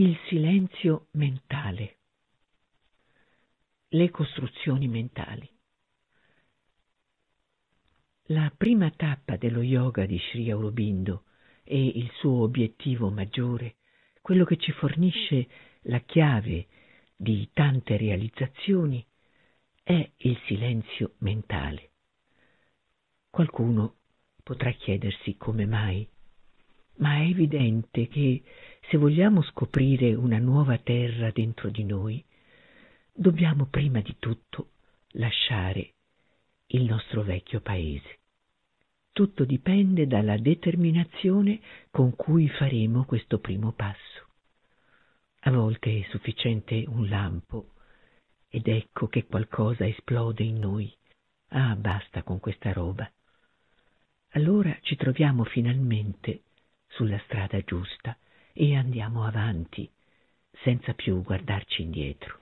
Il silenzio mentale. Le costruzioni mentali. La prima tappa dello yoga di Sri Aurobindo e il suo obiettivo maggiore, quello che ci fornisce la chiave di tante realizzazioni, è il silenzio mentale. Qualcuno potrà chiedersi come mai ma è evidente che se vogliamo scoprire una nuova terra dentro di noi, dobbiamo prima di tutto lasciare il nostro vecchio paese. Tutto dipende dalla determinazione con cui faremo questo primo passo. A volte è sufficiente un lampo ed ecco che qualcosa esplode in noi. Ah, basta con questa roba. Allora ci troviamo finalmente sulla strada giusta e andiamo avanti, senza più guardarci indietro.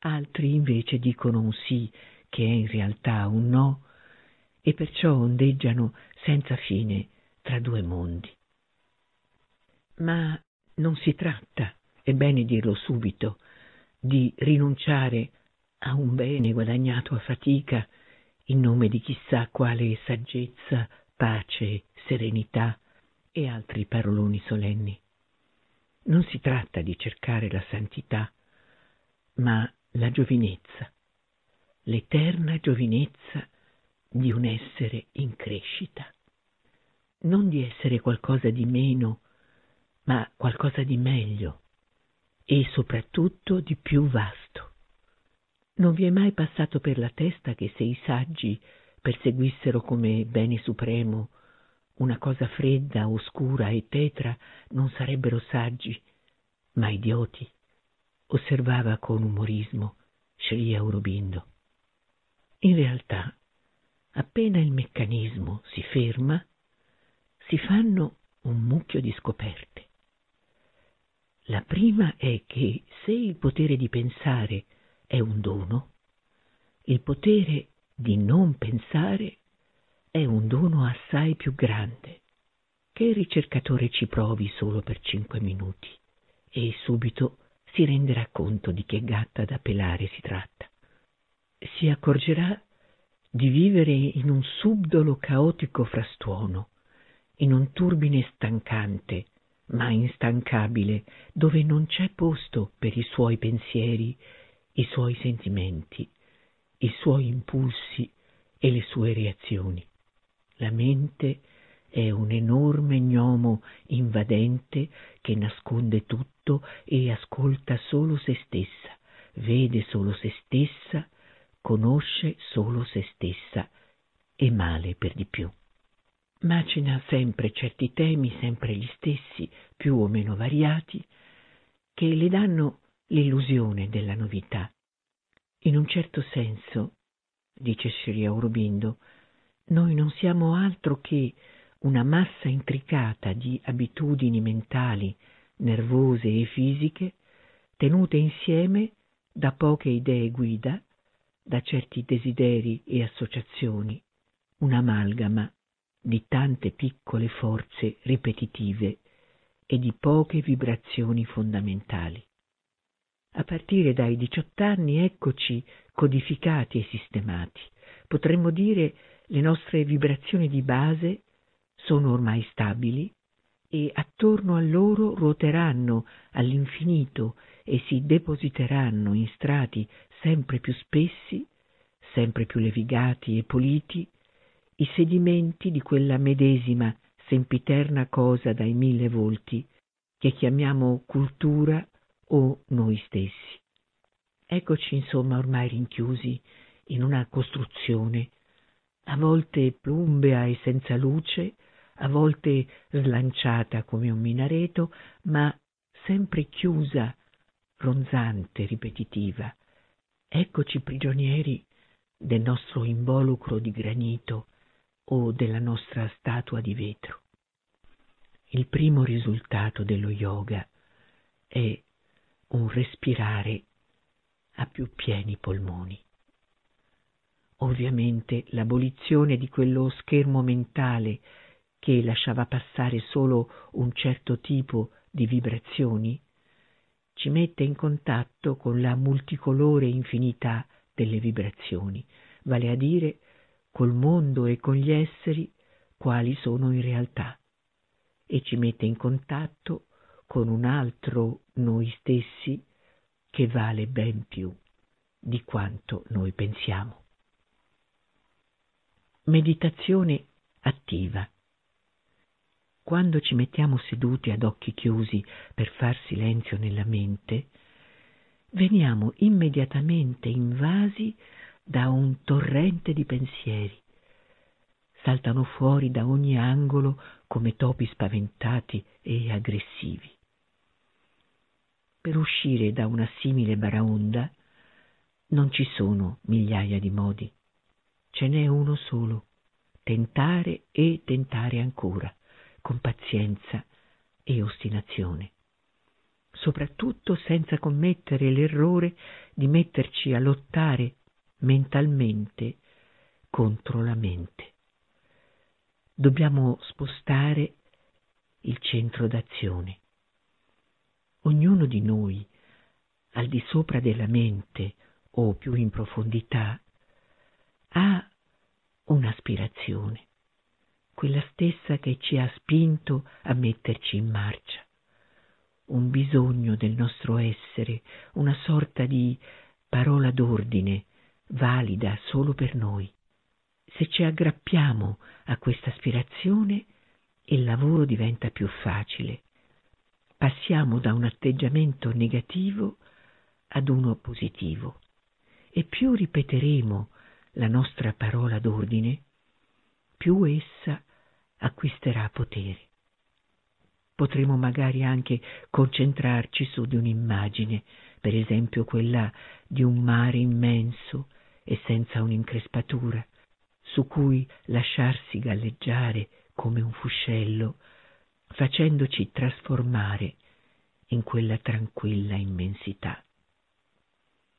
Altri invece dicono un sì che è in realtà un no e perciò ondeggiano senza fine tra due mondi. Ma non si tratta, è bene dirlo subito, di rinunciare a un bene guadagnato a fatica in nome di chissà quale saggezza, pace, serenità e altri paroloni solenni. Non si tratta di cercare la santità, ma la giovinezza, l'eterna giovinezza di un essere in crescita. Non di essere qualcosa di meno, ma qualcosa di meglio e soprattutto di più vasto. Non vi è mai passato per la testa che se i saggi perseguissero come bene supremo una cosa fredda, oscura e tetra non sarebbero saggi, ma idioti, osservava con umorismo Sri Aurobindo. In realtà, appena il meccanismo si ferma, si fanno un mucchio di scoperte. La prima è che se il potere di pensare è un dono, il potere di non pensare è un dono assai più grande che il ricercatore ci provi solo per cinque minuti e subito si renderà conto di che gatta da pelare si tratta. Si accorgerà di vivere in un subdolo caotico frastuono, in un turbine stancante, ma instancabile, dove non c'è posto per i suoi pensieri, i suoi sentimenti, i suoi impulsi e le sue reazioni. La mente è un enorme gnomo invadente che nasconde tutto e ascolta solo se stessa, vede solo se stessa, conosce solo se stessa e male per di più. Macina sempre certi temi, sempre gli stessi, più o meno variati, che le danno l'illusione della novità. In un certo senso, dice Sri Aurobindo, noi non siamo altro che una massa intricata di abitudini mentali, nervose e fisiche, tenute insieme da poche idee guida, da certi desideri e associazioni, un'amalgama di tante piccole forze ripetitive e di poche vibrazioni fondamentali. A partire dai diciotto anni eccoci codificati e sistemati. Potremmo dire le nostre vibrazioni di base sono ormai stabili e attorno a loro ruoteranno all'infinito e si depositeranno in strati sempre più spessi, sempre più levigati e puliti, i sedimenti di quella medesima sempiterna cosa dai mille volti che chiamiamo cultura o noi stessi. Eccoci insomma ormai rinchiusi in una costruzione a volte plumbea e senza luce, a volte slanciata come un minareto, ma sempre chiusa, ronzante, ripetitiva. Eccoci prigionieri del nostro involucro di granito o della nostra statua di vetro. Il primo risultato dello yoga è un respirare a più pieni polmoni. Ovviamente l'abolizione di quello schermo mentale che lasciava passare solo un certo tipo di vibrazioni ci mette in contatto con la multicolore infinità delle vibrazioni, vale a dire col mondo e con gli esseri quali sono in realtà, e ci mette in contatto con un altro noi stessi che vale ben più di quanto noi pensiamo. Meditazione attiva. Quando ci mettiamo seduti ad occhi chiusi per far silenzio nella mente, veniamo immediatamente invasi da un torrente di pensieri. Saltano fuori da ogni angolo come topi spaventati e aggressivi. Per uscire da una simile baraonda non ci sono migliaia di modi ce n'è uno solo, tentare e tentare ancora, con pazienza e ostinazione, soprattutto senza commettere l'errore di metterci a lottare mentalmente contro la mente. Dobbiamo spostare il centro d'azione. Ognuno di noi, al di sopra della mente o più in profondità, ha un'aspirazione, quella stessa che ci ha spinto a metterci in marcia, un bisogno del nostro essere, una sorta di parola d'ordine valida solo per noi. Se ci aggrappiamo a questa aspirazione, il lavoro diventa più facile. Passiamo da un atteggiamento negativo ad uno positivo e più ripeteremo la nostra parola d'ordine, più essa acquisterà potere. Potremo magari anche concentrarci su di un'immagine, per esempio quella di un mare immenso e senza un'increspatura, su cui lasciarsi galleggiare come un fuscello, facendoci trasformare in quella tranquilla immensità.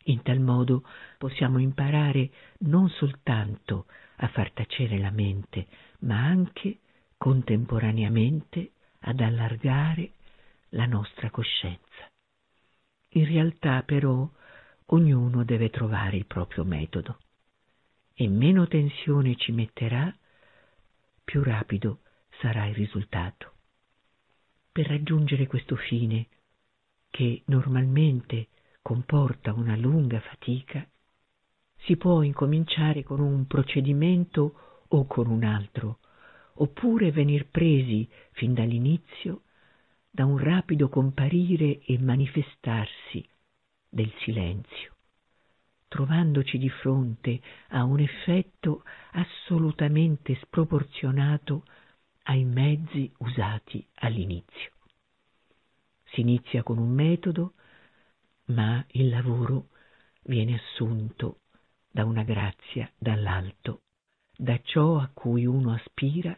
In tal modo possiamo imparare non soltanto a far tacere la mente, ma anche contemporaneamente ad allargare la nostra coscienza. In realtà però ognuno deve trovare il proprio metodo e meno tensione ci metterà, più rapido sarà il risultato. Per raggiungere questo fine, che normalmente comporta una lunga fatica, si può incominciare con un procedimento o con un altro, oppure venir presi fin dall'inizio da un rapido comparire e manifestarsi del silenzio, trovandoci di fronte a un effetto assolutamente sproporzionato ai mezzi usati all'inizio. Si inizia con un metodo ma il lavoro viene assunto da una grazia dall'alto, da ciò a cui uno aspira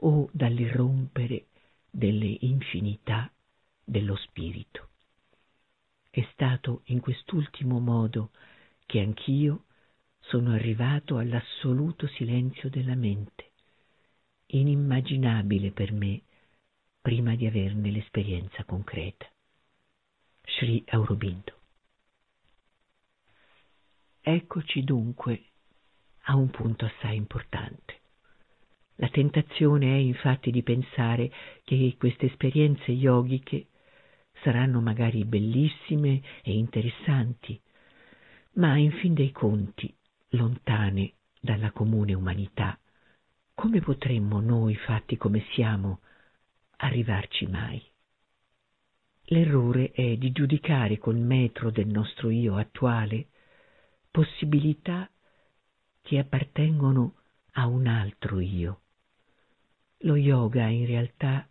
o dall'irrompere delle infinità dello spirito. È stato in quest'ultimo modo che anch'io sono arrivato all'assoluto silenzio della mente, inimmaginabile per me prima di averne l'esperienza concreta. Sri Aurobindo. Eccoci dunque a un punto assai importante. La tentazione è infatti di pensare che queste esperienze yogiche saranno magari bellissime e interessanti, ma in fin dei conti lontane dalla comune umanità. Come potremmo noi, fatti come siamo, arrivarci mai? L'errore è di giudicare col metro del nostro io attuale possibilità che appartengono a un altro io. Lo yoga in realtà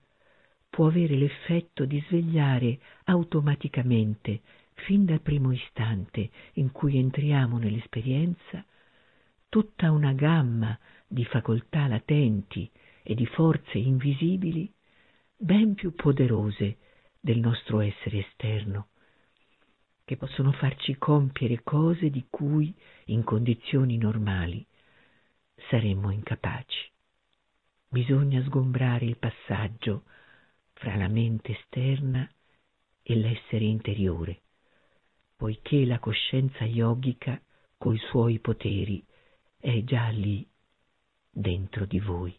può avere l'effetto di svegliare automaticamente, fin dal primo istante in cui entriamo nell'esperienza, tutta una gamma di facoltà latenti e di forze invisibili ben più poderose del nostro essere esterno, che possono farci compiere cose di cui in condizioni normali saremmo incapaci. Bisogna sgombrare il passaggio fra la mente esterna e l'essere interiore, poiché la coscienza yogica coi suoi poteri è già lì dentro di voi.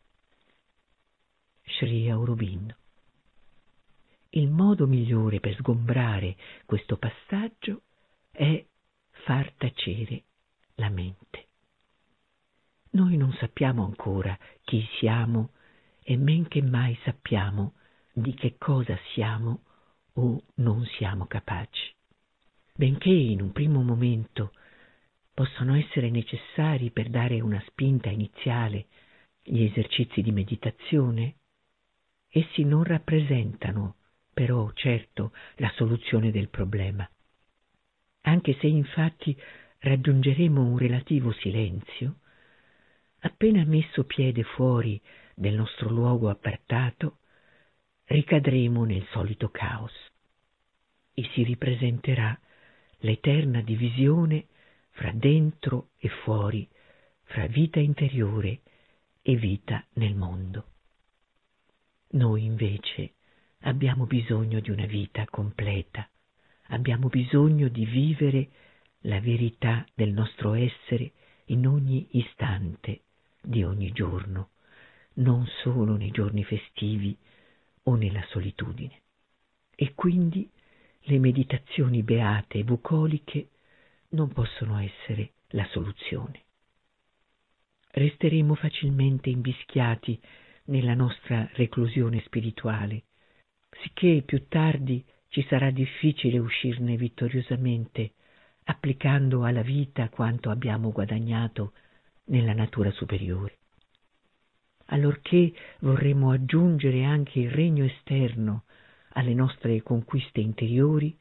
Sri Aurobindo. Il modo migliore per sgombrare questo passaggio è far tacere la mente. Noi non sappiamo ancora chi siamo e men che mai sappiamo di che cosa siamo o non siamo capaci. Benché in un primo momento possono essere necessari per dare una spinta iniziale gli esercizi di meditazione, essi non rappresentano però certo la soluzione del problema. Anche se infatti raggiungeremo un relativo silenzio, appena messo piede fuori del nostro luogo appartato, ricadremo nel solito caos e si ripresenterà l'eterna divisione fra dentro e fuori, fra vita interiore e vita nel mondo. Noi invece abbiamo bisogno di una vita completa, abbiamo bisogno di vivere la verità del nostro essere in ogni istante di ogni giorno, non solo nei giorni festivi o nella solitudine. E quindi le meditazioni beate e bucoliche non possono essere la soluzione. Resteremo facilmente invischiati nella nostra reclusione spirituale, sicché più tardi ci sarà difficile uscirne vittoriosamente, applicando alla vita quanto abbiamo guadagnato nella natura superiore. Allorché vorremmo aggiungere anche il regno esterno alle nostre conquiste interiori,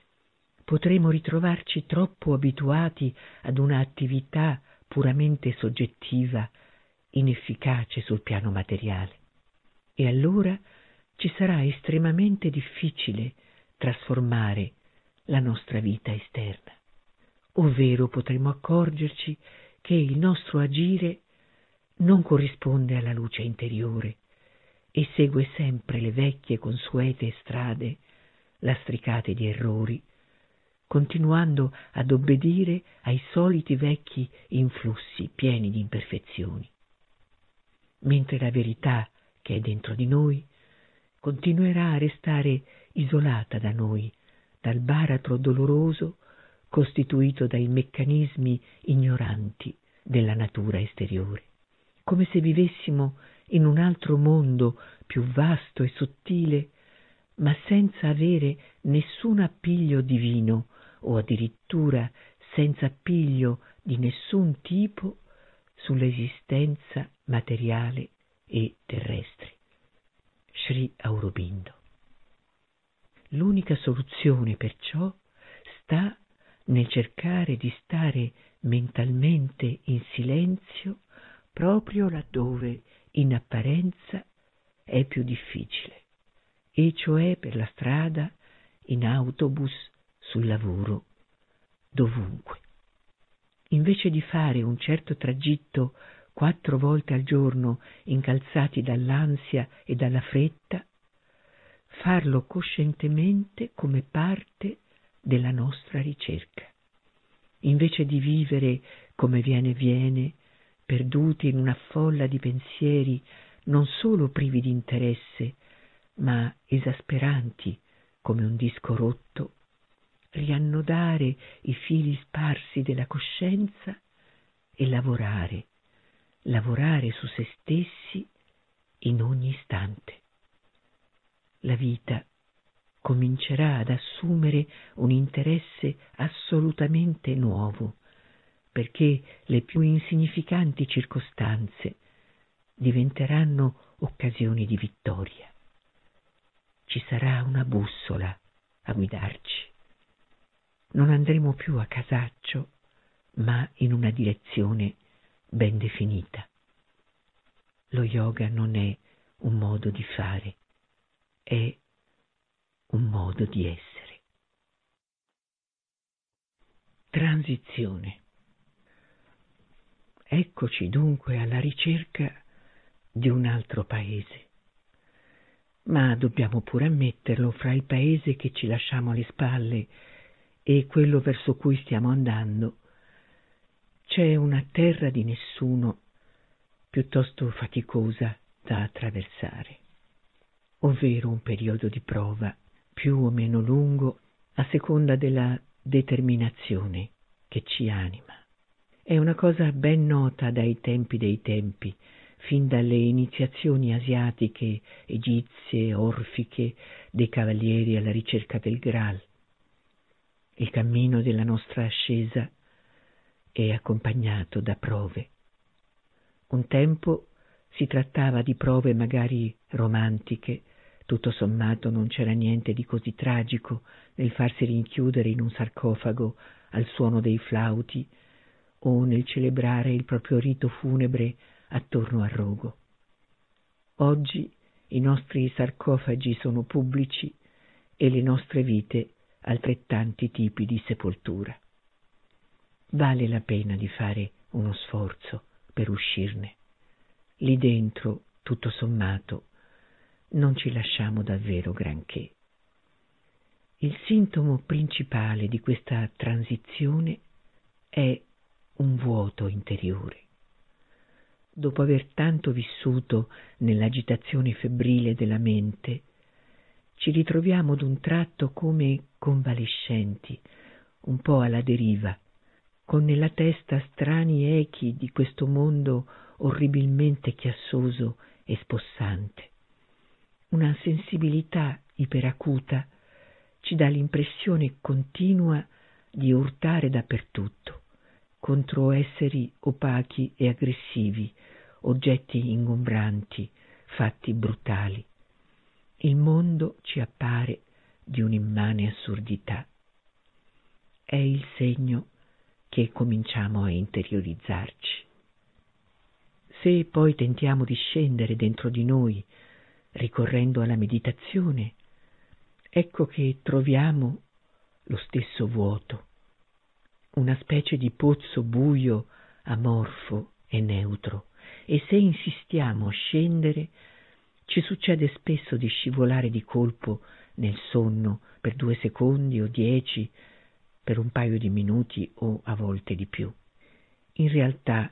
potremo ritrovarci troppo abituati ad una attività puramente soggettiva, inefficace sul piano materiale. E allora ci sarà estremamente difficile trasformare la nostra vita esterna, ovvero potremo accorgerci che il nostro agire non corrisponde alla luce interiore e segue sempre le vecchie consuete strade lastricate di errori, continuando ad obbedire ai soliti vecchi influssi pieni di imperfezioni. Mentre la verità che è dentro di noi continuerà a restare isolata da noi, dal baratro doloroso costituito dai meccanismi ignoranti della natura esteriore, come se vivessimo in un altro mondo più vasto e sottile, ma senza avere nessun appiglio divino o addirittura senza appiglio di nessun tipo sull'esistenza materiale e terrestre. Sri Aurobindo. L'unica soluzione perciò sta nel cercare di stare mentalmente in silenzio proprio laddove in apparenza è più difficile, e cioè per la strada, in autobus, sul lavoro, dovunque. Invece di fare un certo tragitto quattro volte al giorno incalzati dall'ansia e dalla fretta, farlo coscientemente come parte della nostra ricerca. Invece di vivere come viene viene, perduti in una folla di pensieri non solo privi di interesse, ma esasperanti come un disco rotto, riannodare i fili sparsi della coscienza e lavorare, lavorare su se stessi in ogni istante. La vita comincerà ad assumere un interesse assolutamente nuovo, perché le più insignificanti circostanze diventeranno occasioni di vittoria. Ci sarà una bussola a guidarci. Non andremo più a casaccio, ma in una direzione ben definita. Lo yoga non è un modo di fare, è un modo di essere. Transizione. Eccoci dunque alla ricerca di un altro paese. ma dobbiamo pure ammetterlo, fra il paese che ci lasciamo alle spalle e quello verso cui stiamo andando, c'è una terra di nessuno piuttosto faticosa da attraversare, ovvero un periodo di prova più o meno lungo a seconda della determinazione che ci anima. È una cosa ben nota dai tempi dei tempi, fin dalle iniziazioni asiatiche, egizie, orfiche, dei cavalieri alla ricerca del Graal. Il cammino della nostra ascesa è accompagnato da prove. Un tempo si trattava di prove magari romantiche, tutto sommato non c'era niente di così tragico nel farsi rinchiudere in un sarcofago al suono dei flauti o nel celebrare il proprio rito funebre attorno al rogo. Oggi i nostri sarcofagi sono pubblici e le nostre vite altrettanti tipi di sepoltura. Vale la pena di fare uno sforzo per uscirne. Lì dentro, tutto sommato, non ci lasciamo davvero granché. Il sintomo principale di questa transizione è un vuoto interiore dopo aver tanto vissuto nell'agitazione febbrile della mente, ci ritroviamo d'un tratto come convalescenti, un po' alla deriva, con nella testa strani echi di questo mondo orribilmente chiassoso e spossante. Una sensibilità iperacuta ci dà l'impressione continua di urtare dappertutto contro esseri opachi e aggressivi, oggetti ingombranti, fatti brutali. Il mondo ci appare di un'immane assurdità. È il segno che cominciamo a interiorizzarci. Se poi tentiamo di scendere dentro di noi, ricorrendo alla meditazione, ecco che troviamo lo stesso vuoto, una specie di pozzo buio, amorfo e neutro, e se insistiamo a scendere, ci succede spesso di scivolare di colpo nel sonno per due secondi o dieci, per un paio di minuti o a volte di più. In realtà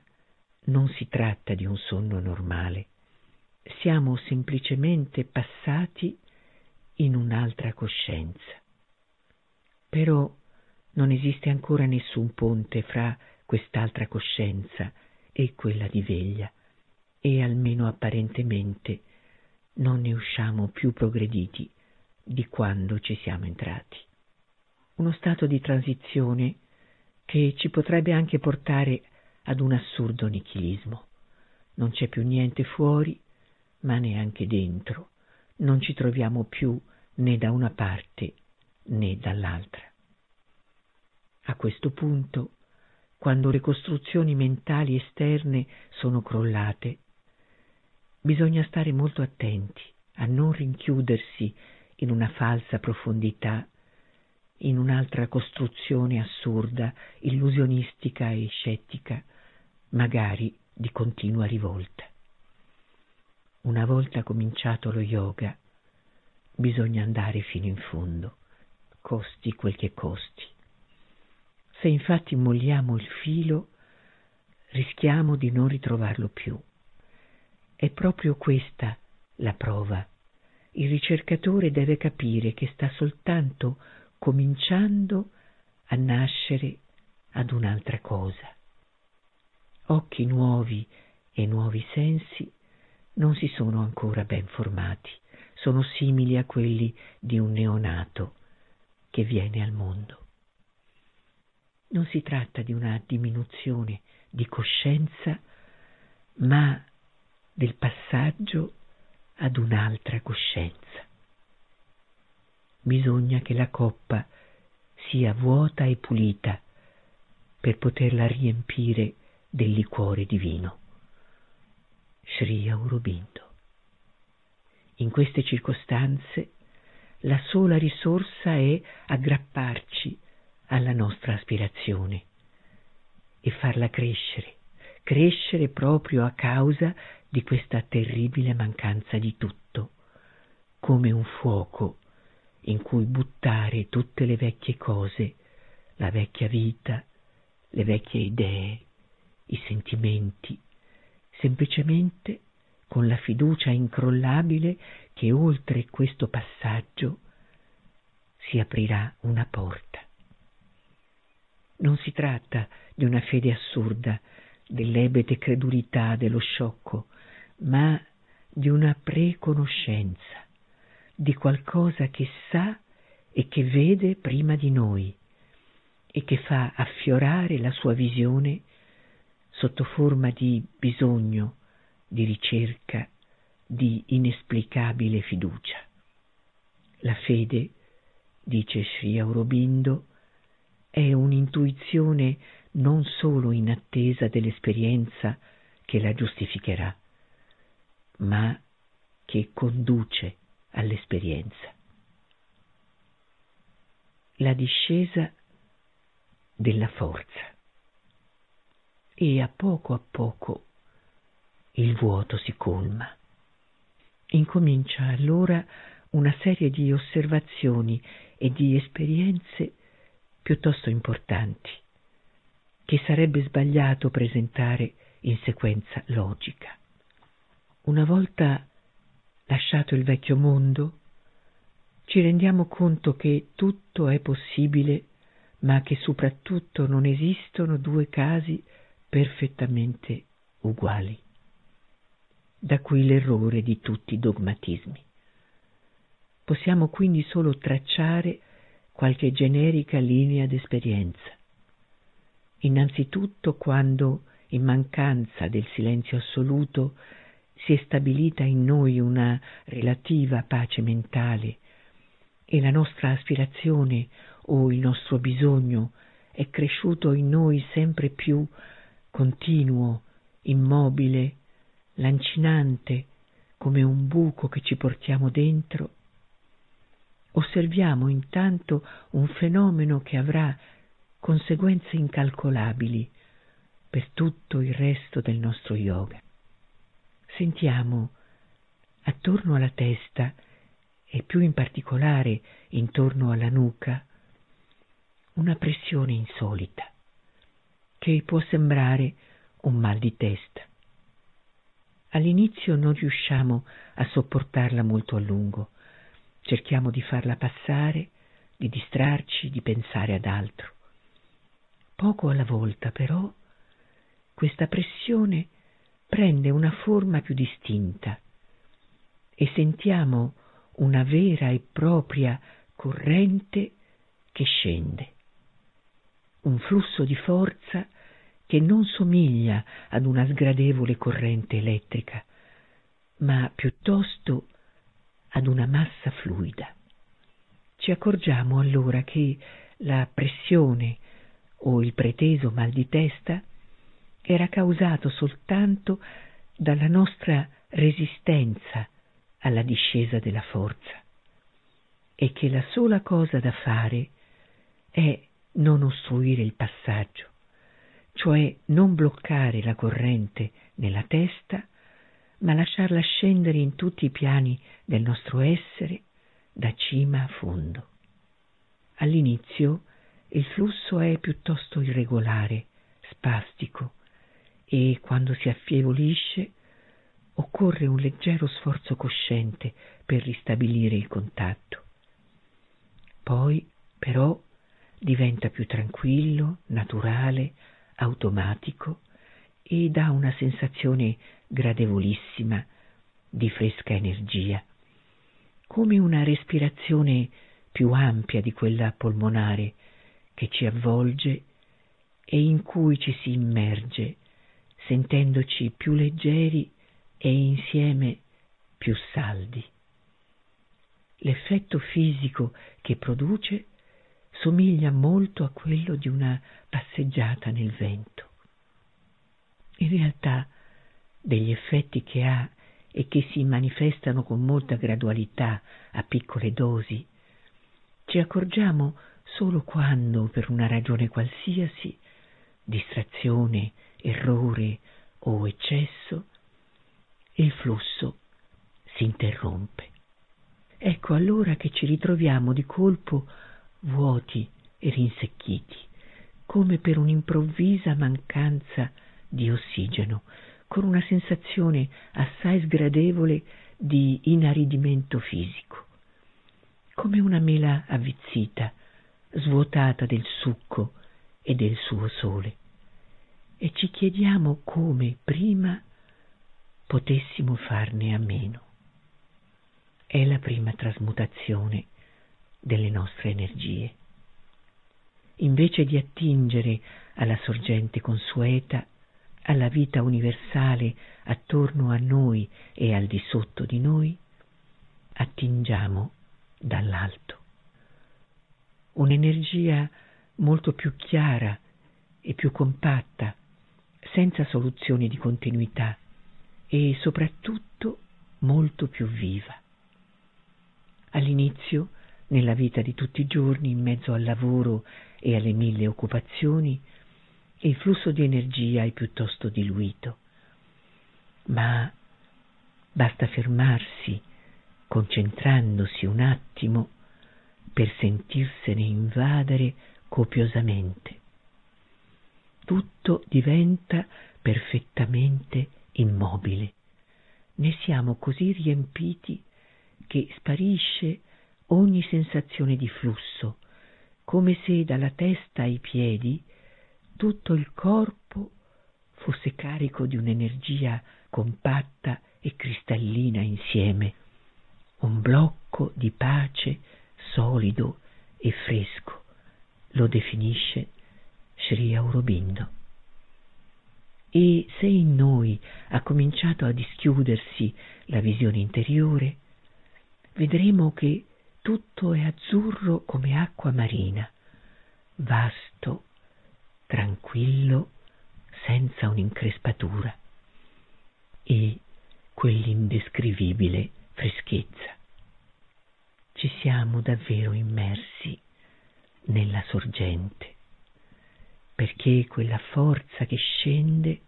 non si tratta di un sonno normale, siamo semplicemente passati in un'altra coscienza. Però non esiste ancora nessun ponte fra quest'altra coscienza e quella di veglia, e almeno apparentemente non ne usciamo più progrediti di quando ci siamo entrati. Uno stato di transizione che ci potrebbe anche portare ad un assurdo nichilismo. Non c'è più niente fuori, ma neanche dentro. Non ci troviamo più né da una parte né dall'altra. A questo punto, quando le costruzioni mentali esterne sono crollate, bisogna stare molto attenti a non rinchiudersi in una falsa profondità, in un'altra costruzione assurda, illusionistica e scettica, magari di continua rivolta. Una volta cominciato lo yoga, bisogna andare fino in fondo, costi quel che costi. Se infatti molliamo il filo, rischiamo di non ritrovarlo più. È proprio questa la prova. Il ricercatore deve capire che sta soltanto cominciando a nascere ad un'altra cosa. Occhi nuovi e nuovi sensi non si sono ancora ben formati, sono simili a quelli di un neonato che viene al mondo. Non si tratta di una diminuzione di coscienza, ma del passaggio ad un'altra coscienza. Bisogna che la coppa sia vuota e pulita per poterla riempire del liquore divino. Sri Aurobindo. In queste circostanze la sola risorsa è aggrapparci alla nostra aspirazione e farla crescere, crescere proprio a causa di questa terribile mancanza di tutto, come un fuoco in cui buttare tutte le vecchie cose, la vecchia vita, le vecchie idee, i sentimenti, semplicemente con la fiducia incrollabile che oltre questo passaggio si aprirà una porta. Non si tratta di una fede assurda, dell'ebete credulità, dello sciocco, ma di una preconoscenza, di qualcosa che sa e che vede prima di noi e che fa affiorare la sua visione sotto forma di bisogno, di ricerca, di inesplicabile fiducia. La fede, dice Sri Aurobindo, è un'intuizione non solo in attesa dell'esperienza che la giustificherà, ma che conduce all'esperienza. La discesa della forza. E a poco a poco il vuoto si colma. Incomincia allora una serie di osservazioni e di esperienze piuttosto importanti, che sarebbe sbagliato presentare in sequenza logica. Una volta lasciato il vecchio mondo, ci rendiamo conto che tutto è possibile, ma che soprattutto non esistono due casi perfettamente uguali. Da qui l'errore di tutti i dogmatismi. Possiamo quindi solo tracciare qualche generica linea d'esperienza. Innanzitutto quando, in mancanza del silenzio assoluto, si è stabilita in noi una relativa pace mentale e la nostra aspirazione o il nostro bisogno è cresciuto in noi sempre più continuo, immobile, lancinante, come un buco che ci portiamo dentro, osserviamo intanto un fenomeno che avrà conseguenze incalcolabili per tutto il resto del nostro yoga sentiamo attorno alla testa e più in particolare intorno alla nuca una pressione insolita che può sembrare un mal di testa. All'inizio non riusciamo a sopportarla molto a lungo, cerchiamo di farla passare, di distrarci, di pensare ad altro. Poco alla volta però questa pressione prende una forma più distinta e sentiamo una vera e propria corrente che scende, un flusso di forza che non somiglia ad una sgradevole corrente elettrica, ma piuttosto ad una massa fluida. Ci accorgiamo allora che la pressione o il preteso mal di testa era causato soltanto dalla nostra resistenza alla discesa della forza e che la sola cosa da fare è non ostruire il passaggio, cioè non bloccare la corrente nella testa, ma lasciarla scendere in tutti i piani del nostro essere, da cima a fondo. All'inizio il flusso è piuttosto irregolare, spastico, e quando si affievolisce occorre un leggero sforzo cosciente per ristabilire il contatto. Poi, però, diventa più tranquillo, naturale, automatico e dà una sensazione gradevolissima di fresca energia, come una respirazione più ampia di quella polmonare che ci avvolge e in cui ci si immerge sentendoci più leggeri e insieme più saldi. L'effetto fisico che produce somiglia molto a quello di una passeggiata nel vento. In realtà degli effetti che ha e che si manifestano con molta gradualità a piccole dosi, ci accorgiamo solo quando, per una ragione qualsiasi, distrazione, errore o eccesso, il flusso si interrompe. ecco allora che ci ritroviamo di colpo vuoti e rinsecchiti, come per un'improvvisa mancanza di ossigeno, con una sensazione assai sgradevole di inaridimento fisico, come una mela avvizzita, svuotata del succo e del suo sole. E ci chiediamo come prima potessimo farne a meno. È la prima trasmutazione delle nostre energie. Invece di attingere alla sorgente consueta, alla vita universale attorno a noi e al di sotto di noi, attingiamo dall'alto. Un'energia molto più chiara e più compatta, senza soluzioni di continuità e soprattutto molto più viva. All'inizio, nella vita di tutti i giorni, in mezzo al lavoro e alle mille occupazioni, il flusso di energia è piuttosto diluito, ma basta fermarsi, concentrandosi un attimo, per sentirsene invadere copiosamente. Tutto diventa perfettamente immobile. Ne siamo così riempiti che sparisce ogni sensazione di flusso, come se dalla testa ai piedi tutto il corpo fosse carico di un'energia compatta e cristallina insieme, un blocco di pace solido e fresco, lo definisce Sri Aurobindo. E se in noi ha cominciato a dischiudersi la visione interiore, vedremo che tutto è azzurro come acqua marina, vasto, tranquillo, senza un'increspatura e quell'indescrivibile freschezza. Ci siamo davvero immersi nella sorgente, perché quella forza che scende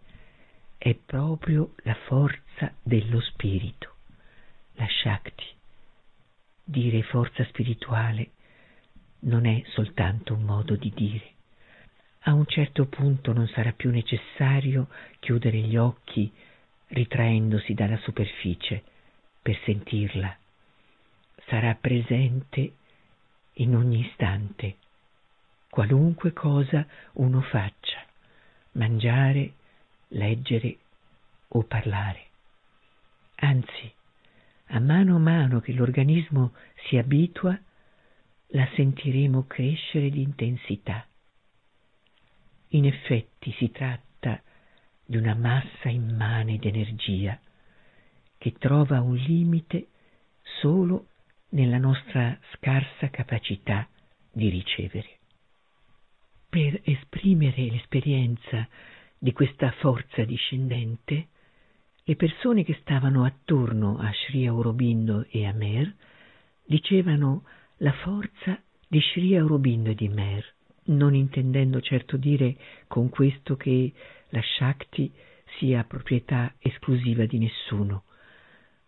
è proprio la forza dello spirito, la Shakti. Dire forza spirituale non è soltanto un modo di dire. A un certo punto non sarà più necessario chiudere gli occhi ritraendosi dalla superficie per sentirla. Sarà presente in ogni istante qualunque cosa uno faccia, mangiare, leggere o parlare. Anzi, a mano a mano che l'organismo si abitua, la sentiremo crescere di intensità. In effetti si tratta di una massa immane d'energia che trova un limite solo nella nostra scarsa capacità di ricevere per esprimere l'esperienza di questa forza discendente, le persone che stavano attorno a Sri Aurobindo e a Mer dicevano la forza di Sri Aurobindo e di Mer, non intendendo certo dire con questo che la Shakti sia proprietà esclusiva di nessuno,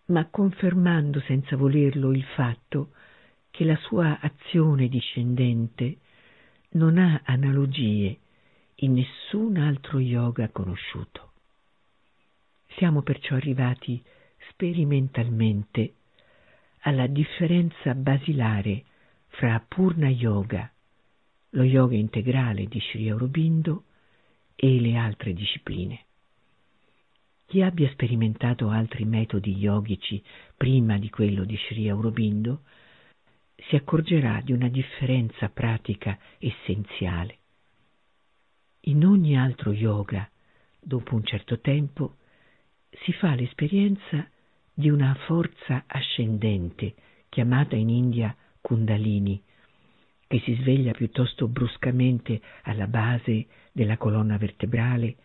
ma confermando senza volerlo il fatto che la sua azione discendente non ha analogie in nessun altro yoga conosciuto. Siamo perciò arrivati sperimentalmente alla differenza basilare fra Purna Yoga, lo yoga integrale di Sri Aurobindo, e le altre discipline. Chi abbia sperimentato altri metodi yogici prima di quello di Sri Aurobindo si accorgerà di una differenza pratica essenziale. In ogni altro yoga, dopo un certo tempo, si fa l'esperienza di una forza ascendente, chiamata in India Kundalini, che si sveglia piuttosto bruscamente alla base della colonna vertebrale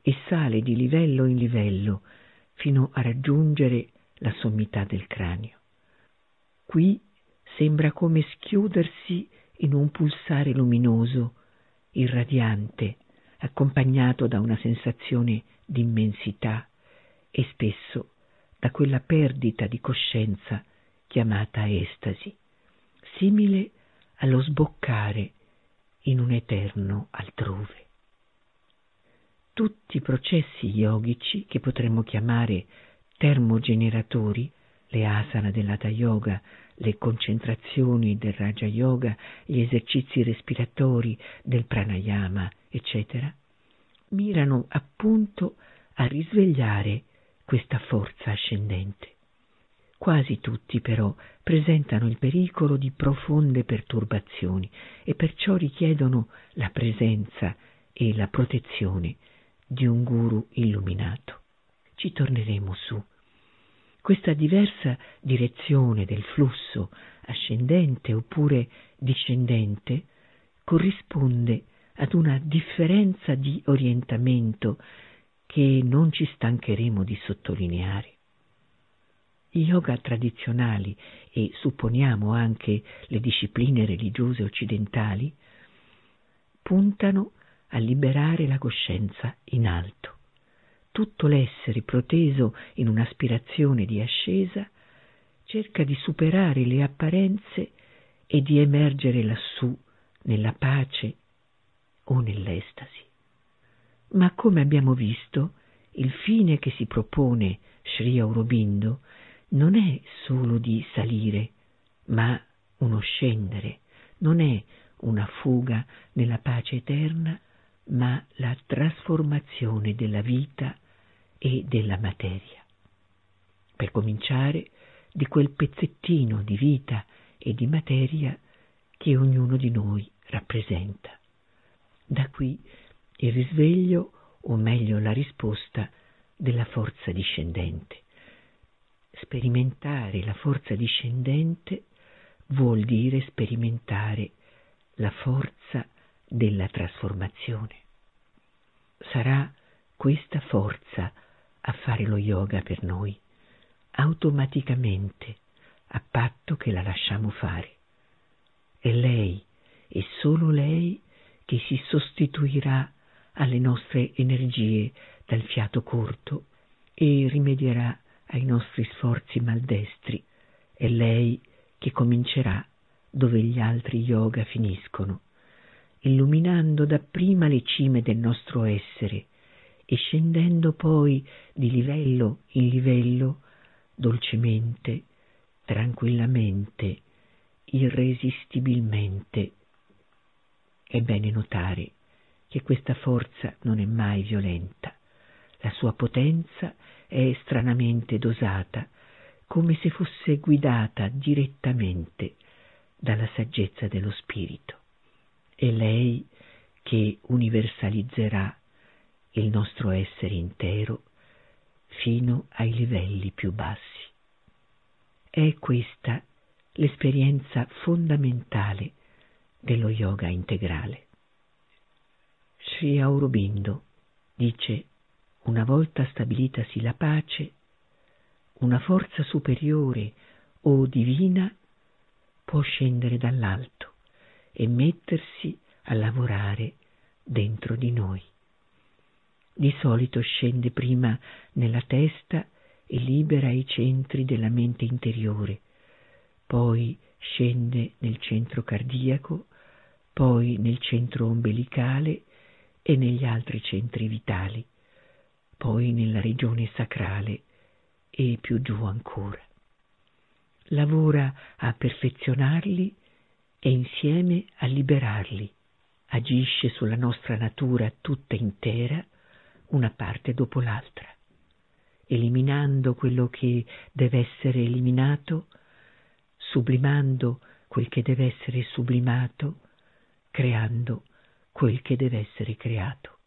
e sale di livello in livello fino a raggiungere la sommità del cranio. Qui sembra come schiudersi in un pulsare luminoso, irradiante, accompagnato da una sensazione di immensità e spesso da quella perdita di coscienza chiamata estasi, simile allo sboccare in un eterno altrove. Tutti i processi yogici che potremmo chiamare termogeneratori, le asana dell'Hatha Yoga, le concentrazioni del Raja Yoga, gli esercizi respiratori del pranayama, eccetera, mirano appunto a risvegliare questa forza ascendente. Quasi tutti però presentano il pericolo di profonde perturbazioni e perciò richiedono la presenza e la protezione di un guru illuminato. Ci torneremo su. Questa diversa direzione del flusso ascendente oppure discendente corrisponde ad una differenza di orientamento che non ci stancheremo di sottolineare. I yoga tradizionali e supponiamo anche le discipline religiose occidentali puntano a liberare la coscienza in alto. Tutto l'essere proteso in un'aspirazione di ascesa cerca di superare le apparenze e di emergere lassù nella pace o nell'estasi. Ma come abbiamo visto, il fine che si propone Sri Aurobindo non è solo di salire, ma uno scendere, non è una fuga nella pace eterna, ma la trasformazione della vita e della materia. Per cominciare, di quel pezzettino di vita e di materia che ognuno di noi rappresenta. Da qui il risveglio, o meglio la risposta, della forza discendente. Sperimentare la forza discendente vuol dire sperimentare la forza della trasformazione. Sarà questa forza a fare lo yoga per noi, automaticamente, a patto che la lasciamo fare. È lei e solo lei che si sostituirà alle nostre energie dal fiato corto e rimedierà ai nostri sforzi maldestri. È lei che comincerà dove gli altri yoga finiscono, illuminando dapprima le cime del nostro essere e scendendo poi di livello in livello, dolcemente, tranquillamente, irresistibilmente. È bene notare che questa forza non è mai violenta, la sua potenza è stranamente dosata, come se fosse guidata direttamente dalla saggezza dello spirito. È lei che universalizzerà il nostro essere intero fino ai livelli più bassi. È questa l'esperienza fondamentale dello yoga integrale. Sri Aurobindo dice una volta stabilitasi la pace, una forza superiore o divina può scendere dall'alto e mettersi a lavorare dentro di noi. Di solito scende prima nella testa e libera i centri della mente interiore, poi scende nel centro cardiaco, poi nel centro ombelicale e negli altri centri vitali, poi nella regione sacrale e più giù ancora. Lavora a perfezionarli e insieme a liberarli. Agisce sulla nostra natura tutta intera una parte dopo l'altra, eliminando quello che deve essere eliminato, sublimando quel che deve essere sublimato, creando quel che deve essere creato,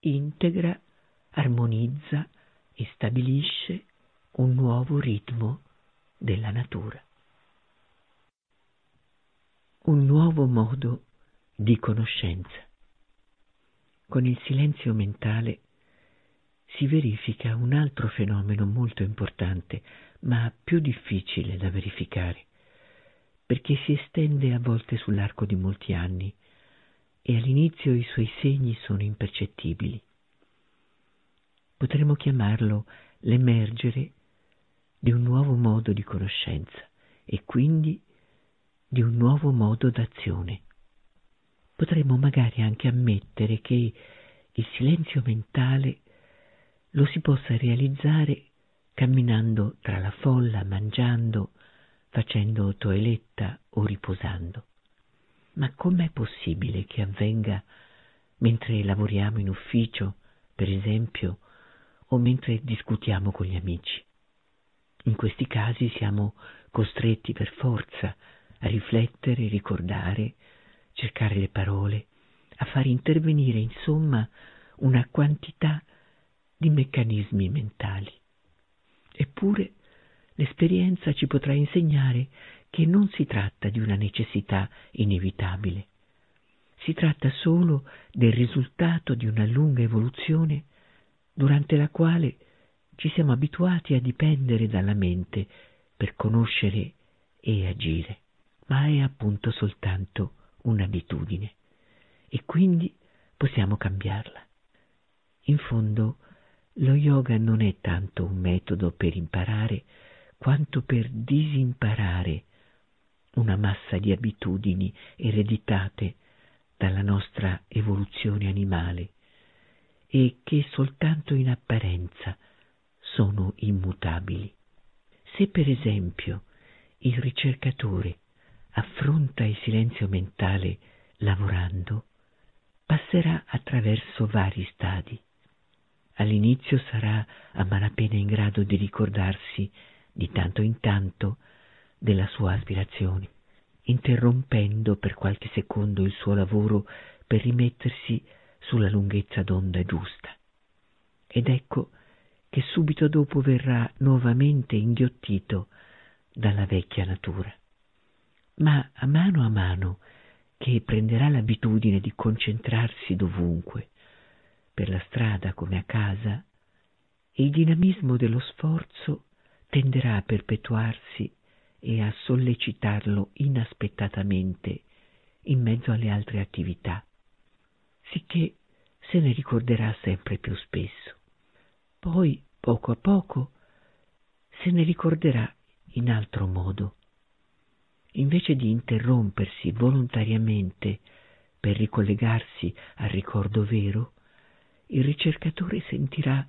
integra, armonizza e stabilisce un nuovo ritmo della natura. Un nuovo modo di conoscenza. Con il silenzio mentale si verifica un altro fenomeno molto importante, ma più difficile da verificare, perché si estende a volte sull'arco di molti anni e all'inizio i suoi segni sono impercettibili. Potremmo chiamarlo l'emergere di un nuovo modo di conoscenza e quindi di un nuovo modo d'azione. Potremmo magari anche ammettere che il silenzio mentale lo si possa realizzare camminando tra la folla, mangiando, facendo toeletta o riposando. Ma com'è possibile che avvenga mentre lavoriamo in ufficio, per esempio, o mentre discutiamo con gli amici? In questi casi siamo costretti per forza a riflettere, ricordare, cercare le parole, a far intervenire insomma una quantità di meccanismi mentali. Eppure l'esperienza ci potrà insegnare che non si tratta di una necessità inevitabile, si tratta solo del risultato di una lunga evoluzione durante la quale ci siamo abituati a dipendere dalla mente per conoscere e agire, ma è appunto soltanto un'abitudine e quindi possiamo cambiarla. In fondo, lo yoga non è tanto un metodo per imparare quanto per disimparare una massa di abitudini ereditate dalla nostra evoluzione animale e che soltanto in apparenza sono immutabili. Se per esempio il ricercatore affronta il silenzio mentale lavorando, passerà attraverso vari stadi. All'inizio sarà a malapena in grado di ricordarsi di tanto in tanto della sua aspirazione, interrompendo per qualche secondo il suo lavoro per rimettersi sulla lunghezza d'onda giusta. Ed ecco che subito dopo verrà nuovamente inghiottito dalla vecchia natura. Ma a mano a mano che prenderà l'abitudine di concentrarsi dovunque, per la strada come a casa, il dinamismo dello sforzo tenderà a perpetuarsi e a sollecitarlo inaspettatamente in mezzo alle altre attività, sicché se ne ricorderà sempre più spesso. Poi, poco a poco, se ne ricorderà in altro modo. Invece di interrompersi volontariamente per ricollegarsi al ricordo vero, il ricercatore sentirà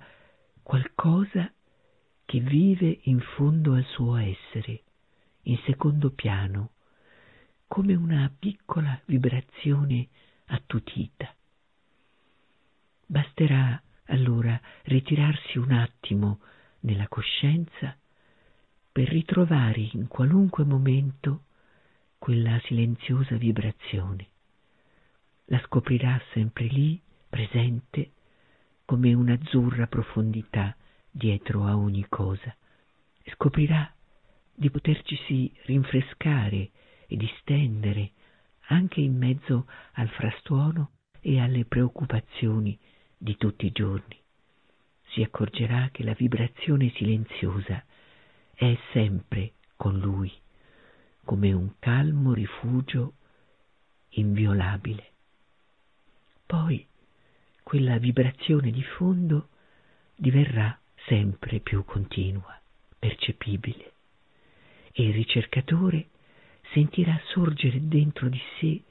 qualcosa che vive in fondo al suo essere, in secondo piano, come una piccola vibrazione attutita. Basterà allora ritirarsi un attimo nella coscienza per ritrovare in qualunque momento quella silenziosa vibrazione. La scoprirà sempre lì, presente, come un'azzurra profondità dietro a ogni cosa. Scoprirà di potercisi rinfrescare e distendere anche in mezzo al frastuono e alle preoccupazioni di tutti i giorni. Si accorgerà che la vibrazione silenziosa è sempre con lui, come un calmo rifugio inviolabile. Poi quella vibrazione di fondo diverrà sempre più continua, percepibile, e il ricercatore sentirà sorgere dentro di sé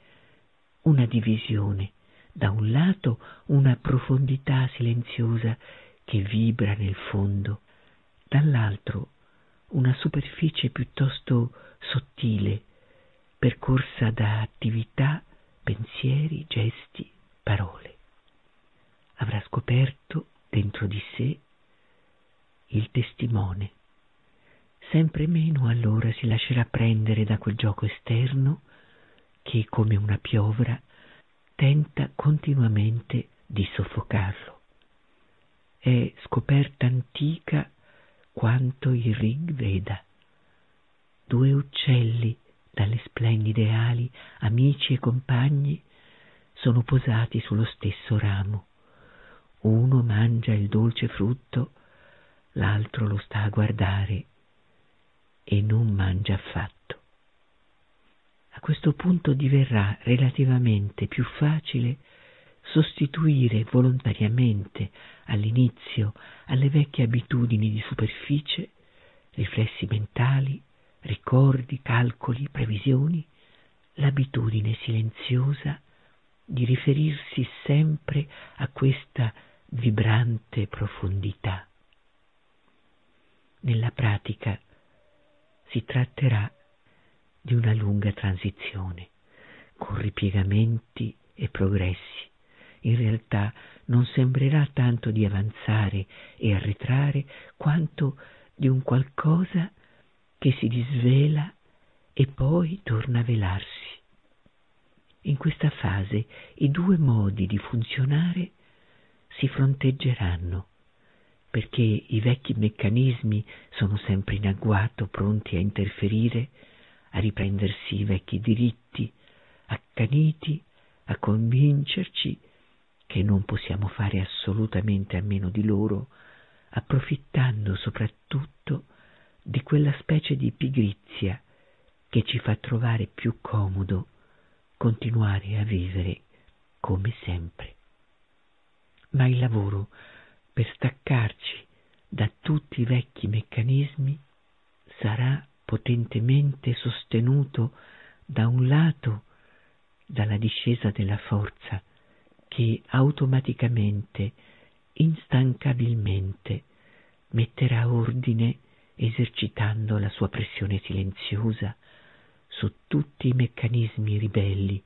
una divisione da un lato una profondità silenziosa che vibra nel fondo, dall'altro una superficie piuttosto sottile, percorsa da attività, pensieri, gesti, parole. Avrà scoperto dentro di sé il testimone. Sempre meno allora si lascerà prendere da quel gioco esterno che, come una piovra, tenta continuamente di soffocarlo. È scoperta antica quanto il Rig Veda. Due uccelli dalle splendide ali, amici e compagni, sono posati sullo stesso ramo. Uno mangia il dolce frutto, l'altro lo sta a guardare e non mangia affatto a questo punto diverrà relativamente più facile sostituire volontariamente all'inizio alle vecchie abitudini di superficie, riflessi mentali, ricordi, calcoli, previsioni, l'abitudine silenziosa di riferirsi sempre a questa vibrante profondità. Nella pratica si tratterà di una lunga transizione, con ripiegamenti e progressi. In realtà non sembrerà tanto di avanzare e arretrare quanto di un qualcosa che si disvela e poi torna a velarsi. In questa fase i due modi di funzionare si fronteggeranno, perché i vecchi meccanismi sono sempre in agguato, pronti a interferire, a riprendersi i vecchi diritti, accaniti a convincerci che non possiamo fare assolutamente a meno di loro, approfittando soprattutto di quella specie di pigrizia che ci fa trovare più comodo continuare a vivere come sempre. Ma il lavoro per staccarci da tutti i vecchi meccanismi sarà potentemente sostenuto da un lato dalla discesa della forza che automaticamente, instancabilmente, metterà ordine esercitando la sua pressione silenziosa su tutti i meccanismi ribelli,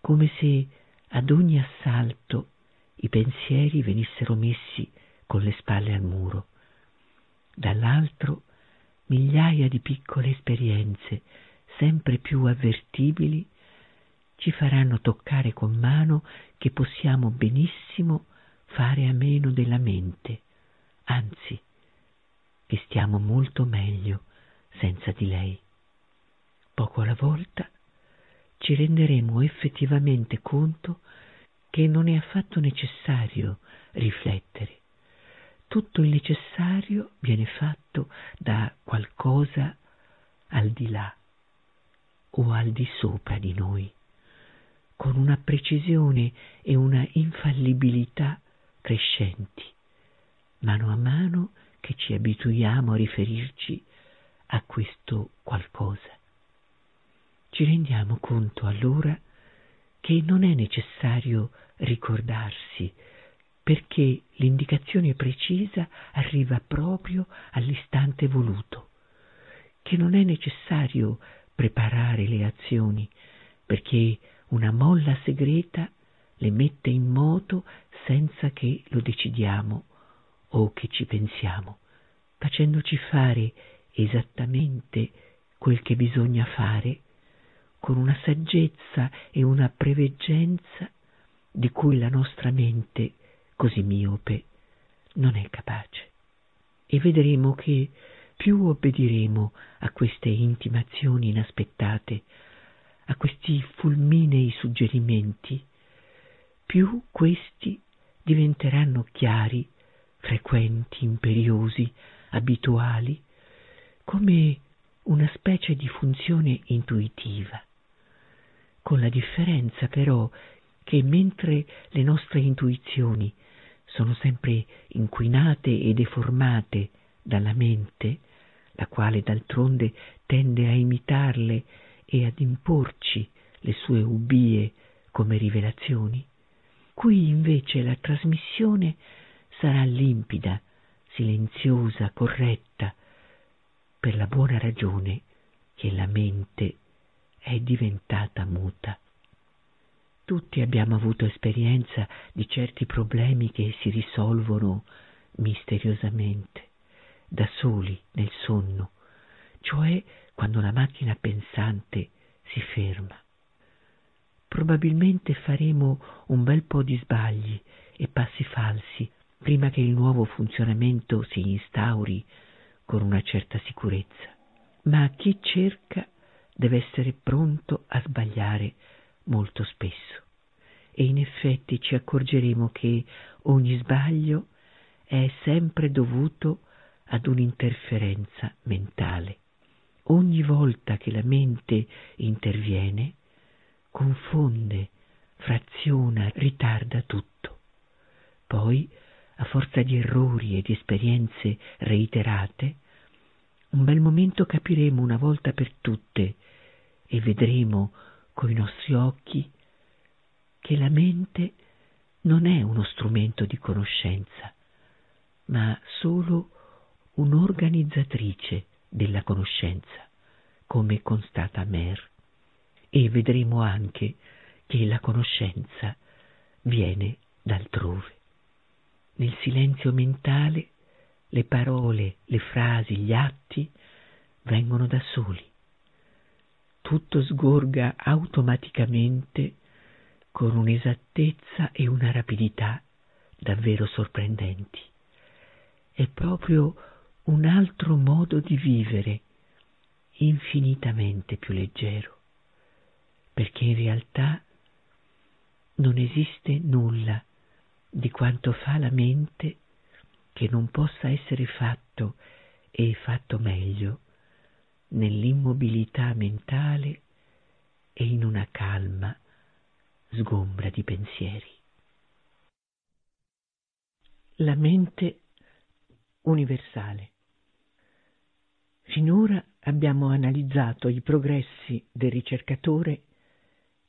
come se ad ogni assalto i pensieri venissero messi con le spalle al muro. Dall'altro migliaia di piccole esperienze, sempre più avvertibili, ci faranno toccare con mano che possiamo benissimo fare a meno della mente, anzi, che stiamo molto meglio senza di lei. Poco alla volta ci renderemo effettivamente conto che non è affatto necessario riflettere. Tutto il necessario viene fatto da qualcosa al di là o al di sopra di noi con una precisione e una infallibilità crescenti, mano a mano che ci abituiamo a riferirci a questo qualcosa. Ci rendiamo conto allora che non è necessario ricordarsi perché l'indicazione precisa arriva proprio all'istante voluto, che non è necessario preparare le azioni perché una molla segreta le mette in moto senza che lo decidiamo o che ci pensiamo, facendoci fare esattamente quel che bisogna fare con una saggezza e una preveggenza di cui la nostra mente così miope non è capace. E vedremo che più obbediremo a queste intimazioni inaspettate, a questi fulminei suggerimenti, più questi diventeranno chiari, frequenti, imperiosi, abituali, come una specie di funzione intuitiva, con la differenza però che mentre le nostre intuizioni sono sempre inquinate e deformate dalla mente, la quale d'altronde tende a imitarle e ad imporci le sue ubbie come rivelazioni, qui invece la trasmissione sarà limpida, silenziosa, corretta, per la buona ragione che la mente è diventata muta. Tutti abbiamo avuto esperienza di certi problemi che si risolvono misteriosamente, da soli nel sonno, cioè quando la macchina pensante si ferma. Probabilmente faremo un bel po' di sbagli e passi falsi prima che il nuovo funzionamento si instauri con una certa sicurezza, ma chi cerca deve essere pronto a sbagliare molto spesso. E in effetti ci accorgeremo che ogni sbaglio è sempre dovuto ad un'interferenza mentale. Ogni volta che la mente interviene, confonde, fraziona, ritarda tutto. Poi, a forza di errori e di esperienze reiterate, un bel momento capiremo una volta per tutte e vedremo coi nostri occhi che la mente non è uno strumento di conoscenza, ma solo un'organizzatrice della conoscenza, come constata Mer. E vedremo anche che la conoscenza viene d'altrove. Nel silenzio mentale le parole, le frasi, gli atti vengono da soli. Tutto sgorga automaticamente con un'esattezza e una rapidità davvero sorprendenti. È proprio un altro modo di vivere, infinitamente più leggero, perché in realtà non esiste nulla di quanto fa la mente che non possa essere fatto e fatto meglio nell'immobilità mentale e in una calma sgombra di pensieri. La mente universale. Finora abbiamo analizzato i progressi del ricercatore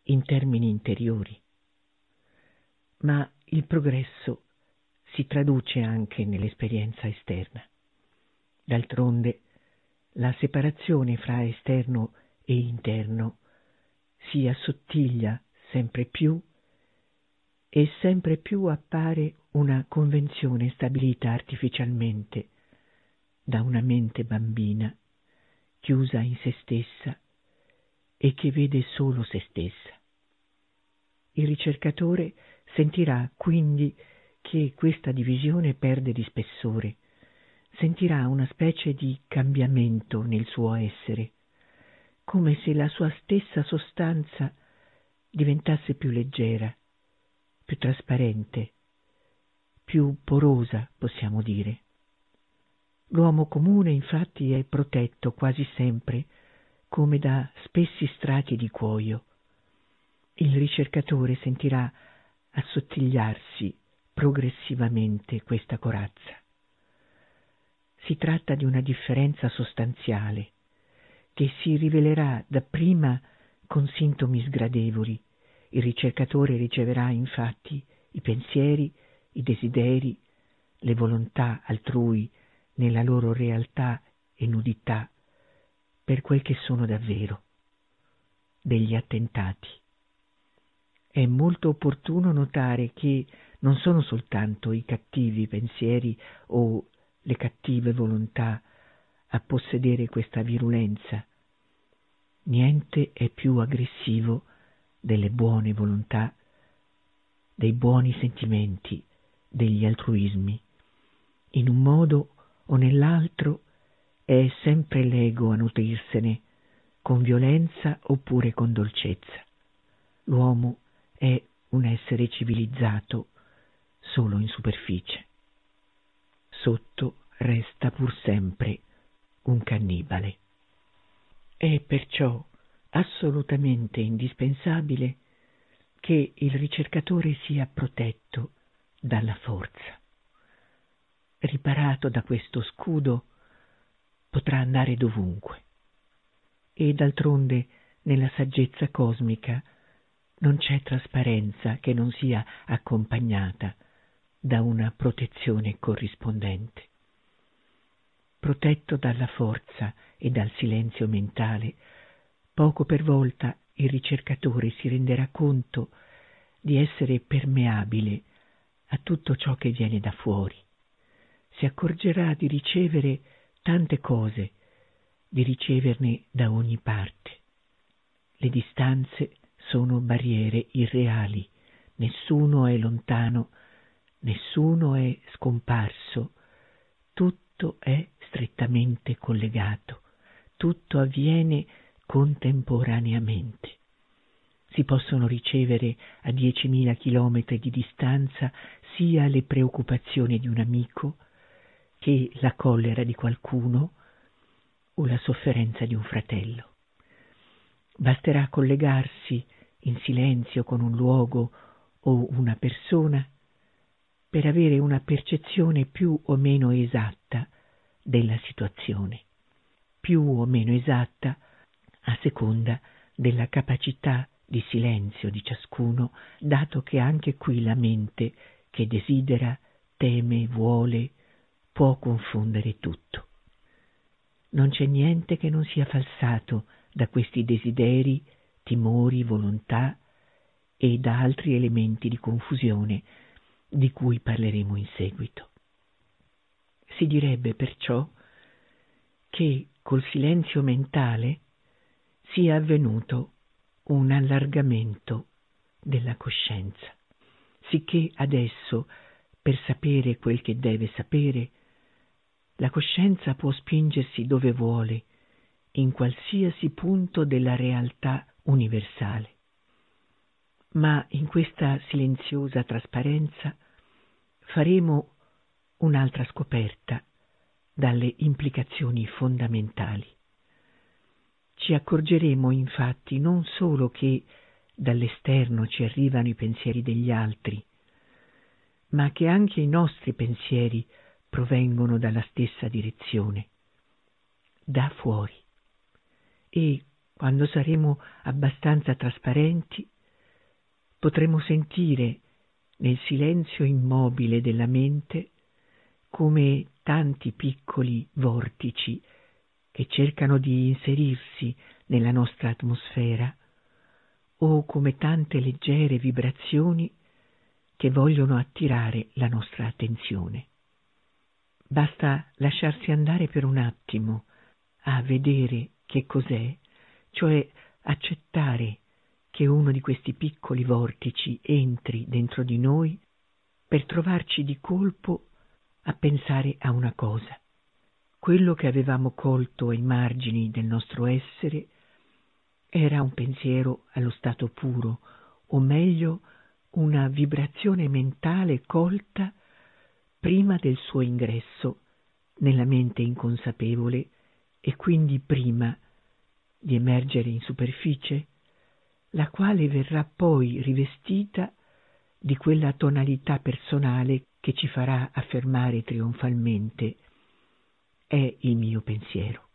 in termini interiori, ma il progresso si traduce anche nell'esperienza esterna. D'altronde, la separazione fra esterno e interno si assottiglia sempre più e sempre più appare una convenzione stabilita artificialmente da una mente bambina chiusa in se stessa e che vede solo se stessa. Il ricercatore sentirà quindi che questa divisione perde di spessore, sentirà una specie di cambiamento nel suo essere, come se la sua stessa sostanza diventasse più leggera, più trasparente, più porosa, possiamo dire. L'uomo comune infatti è protetto quasi sempre come da spessi strati di cuoio. Il ricercatore sentirà assottigliarsi progressivamente questa corazza. Si tratta di una differenza sostanziale che si rivelerà dapprima con sintomi sgradevoli. Il ricercatore riceverà infatti i pensieri, i desideri, le volontà altrui nella loro realtà e nudità per quel che sono davvero, degli attentati. È molto opportuno notare che non sono soltanto i cattivi pensieri o le cattive volontà a possedere questa virulenza. Niente è più aggressivo delle buone volontà, dei buoni sentimenti, degli altruismi. In un modo o nell'altro è sempre l'ego a nutrirsene, con violenza oppure con dolcezza. L'uomo è un essere civilizzato solo in superficie. Sotto resta pur sempre un cannibale. È perciò assolutamente indispensabile che il ricercatore sia protetto dalla forza. Riparato da questo scudo, potrà andare dovunque. E d'altronde nella saggezza cosmica non c'è trasparenza che non sia accompagnata da una protezione corrispondente. Protetto dalla forza e dal silenzio mentale, poco per volta il ricercatore si renderà conto di essere permeabile a tutto ciò che viene da fuori. Si accorgerà di ricevere tante cose, di riceverne da ogni parte. Le distanze sono barriere irreali, nessuno è lontano, nessuno è scomparso, tutto è strettamente collegato, tutto avviene contemporaneamente. Si possono ricevere a diecimila chilometri di distanza sia le preoccupazioni di un amico che la collera di qualcuno o la sofferenza di un fratello. Basterà collegarsi in silenzio con un luogo o una persona per avere una percezione più o meno esatta della situazione. più o meno esatta a seconda della capacità di silenzio di ciascuno, dato che anche qui la mente che desidera, teme, vuole, può confondere tutto. Non c'è niente che non sia falsato da questi desideri, timori, volontà e da altri elementi di confusione di cui parleremo in seguito. Si direbbe perciò che col silenzio mentale sia avvenuto un allargamento della coscienza, sicché adesso, per sapere quel che deve sapere, la coscienza può spingersi dove vuole, in qualsiasi punto della realtà universale. Ma in questa silenziosa trasparenza faremo un'altra scoperta dalle implicazioni fondamentali. Ci accorgeremo infatti non solo che dall'esterno ci arrivano i pensieri degli altri, ma che anche i nostri pensieri provengono dalla stessa direzione, da fuori. E quando saremo abbastanza trasparenti, potremo sentire nel silenzio immobile della mente come tanti piccoli vortici che cercano di inserirsi nella nostra atmosfera o come tante leggere vibrazioni che vogliono attirare la nostra attenzione. Basta lasciarsi andare per un attimo a vedere che cos'è, cioè accettare che uno di questi piccoli vortici entri dentro di noi per trovarci di colpo a pensare a una cosa. Quello che avevamo colto ai margini del nostro essere era un pensiero allo stato puro, o meglio una vibrazione mentale colta prima del suo ingresso nella mente inconsapevole e quindi prima di emergere in superficie, la quale verrà poi rivestita di quella tonalità personale che ci farà affermare trionfalmente è il mio pensiero.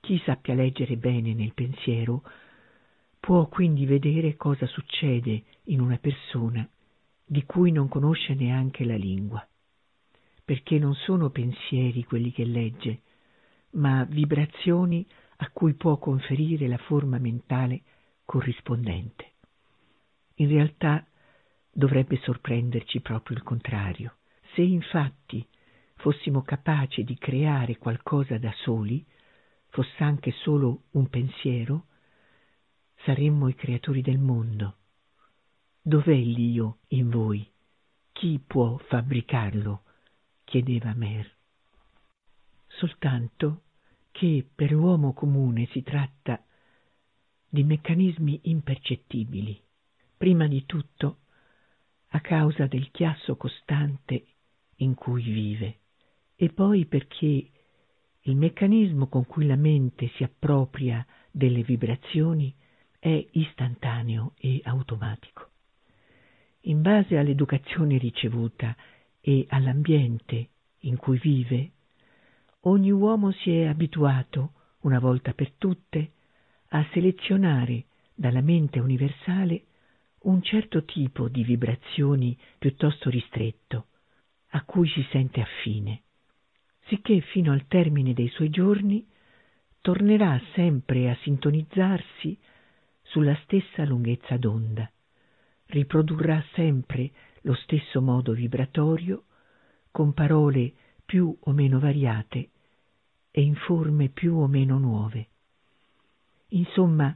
Chi sappia leggere bene nel pensiero può quindi vedere cosa succede in una persona di cui non conosce neanche la lingua, perché non sono pensieri quelli che legge, ma vibrazioni a cui può conferire la forma mentale corrispondente. In realtà dovrebbe sorprenderci proprio il contrario. Se infatti fossimo capaci di creare qualcosa da soli, fosse anche solo un pensiero, saremmo i creatori del mondo. Dov'è l'io in voi? Chi può fabbricarlo? chiedeva Mer. Soltanto che per l'uomo comune si tratta di meccanismi impercettibili, prima di tutto a causa del chiasso costante in cui vive, e poi perché il meccanismo con cui la mente si appropria delle vibrazioni è istantaneo e automatico. In base all'educazione ricevuta e all'ambiente in cui vive, ogni uomo si è abituato, una volta per tutte, a selezionare dalla mente universale un certo tipo di vibrazioni piuttosto ristretto, a cui si sente affine, sicché fino al termine dei suoi giorni tornerà sempre a sintonizzarsi sulla stessa lunghezza d'onda, riprodurrà sempre lo stesso modo vibratorio, con parole più o meno variate e in forme più o meno nuove. Insomma,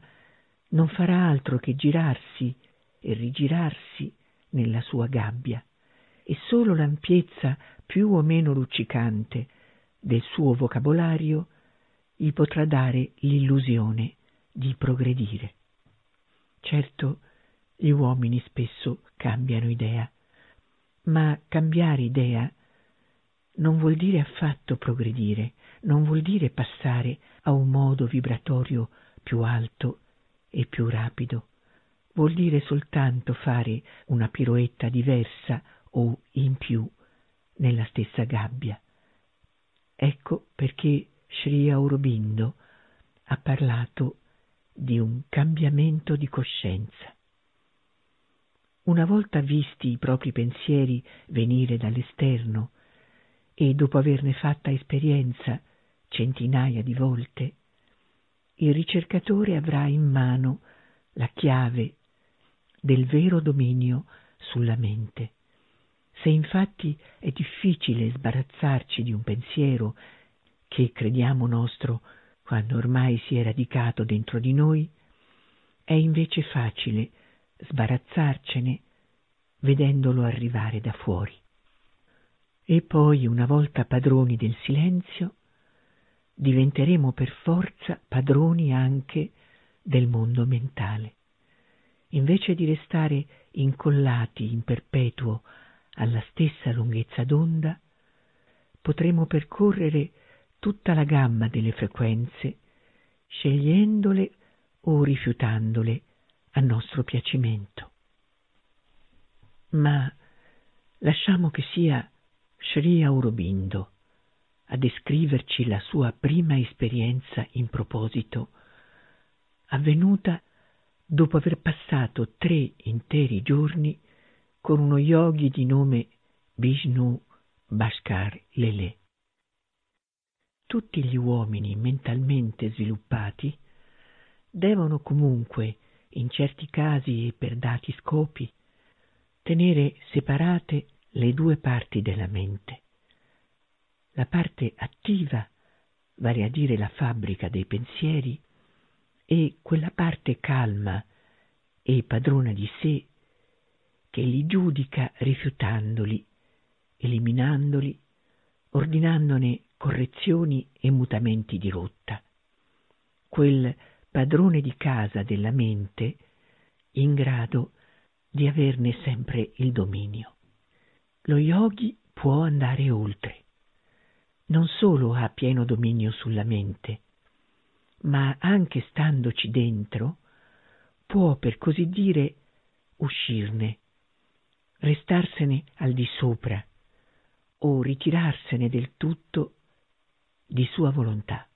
non farà altro che girarsi e rigirarsi nella sua gabbia, e solo l'ampiezza più o meno luccicante del suo vocabolario gli potrà dare l'illusione di progredire. Certo, gli uomini spesso cambiano idea, ma cambiare idea non vuol dire affatto progredire, non vuol dire passare a un modo vibratorio più alto e più rapido vuol dire soltanto fare una piroetta diversa o in più nella stessa gabbia. Ecco perché Sri Aurobindo ha parlato di un cambiamento di coscienza. Una volta visti i propri pensieri venire dall'esterno e dopo averne fatta esperienza centinaia di volte, il ricercatore avrà in mano la chiave del vero dominio sulla mente. Se infatti è difficile sbarazzarci di un pensiero che crediamo nostro quando ormai si è radicato dentro di noi, è invece facile sbarazzarcene vedendolo arrivare da fuori. E poi, una volta padroni del silenzio, diventeremo per forza padroni anche del mondo mentale. Invece di restare incollati in perpetuo alla stessa lunghezza d'onda, potremo percorrere tutta la gamma delle frequenze, scegliendole o rifiutandole a nostro piacimento. Ma lasciamo che sia Sri Aurobindo a descriverci la sua prima esperienza in proposito, avvenuta dopo aver passato tre interi giorni con uno yogi di nome Vishnu Bhaskar Lele. Tutti gli uomini mentalmente sviluppati devono comunque, in certi casi e per dati scopi, tenere separate le due parti della mente la parte attiva, vale a dire la fabbrica dei pensieri, e quella parte calma e padrona di sé che li giudica rifiutandoli, eliminandoli, ordinandone correzioni e mutamenti di rotta. Quel padrone di casa della mente in grado di averne sempre il dominio. Lo yogi può andare oltre non solo ha pieno dominio sulla mente, ma anche standoci dentro, può per così dire uscirne, restarsene al di sopra o ritirarsene del tutto di sua volontà.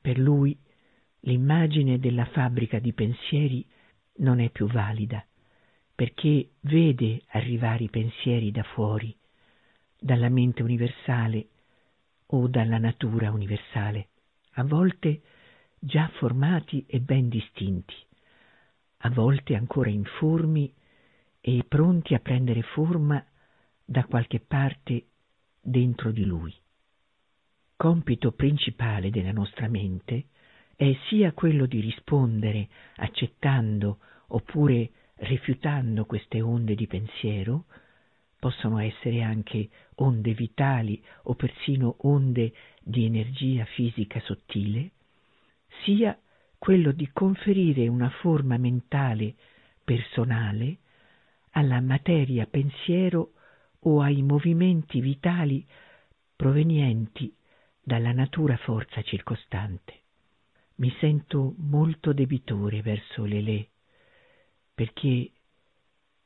Per lui l'immagine della fabbrica di pensieri non è più valida, perché vede arrivare i pensieri da fuori, dalla mente universale o dalla natura universale, a volte già formati e ben distinti, a volte ancora informi e pronti a prendere forma da qualche parte dentro di lui. Compito principale della nostra mente è sia quello di rispondere accettando oppure rifiutando queste onde di pensiero, possono essere anche onde vitali o persino onde di energia fisica sottile, sia quello di conferire una forma mentale personale alla materia pensiero o ai movimenti vitali provenienti dalla natura forza circostante. Mi sento molto debitore verso Lelè, perché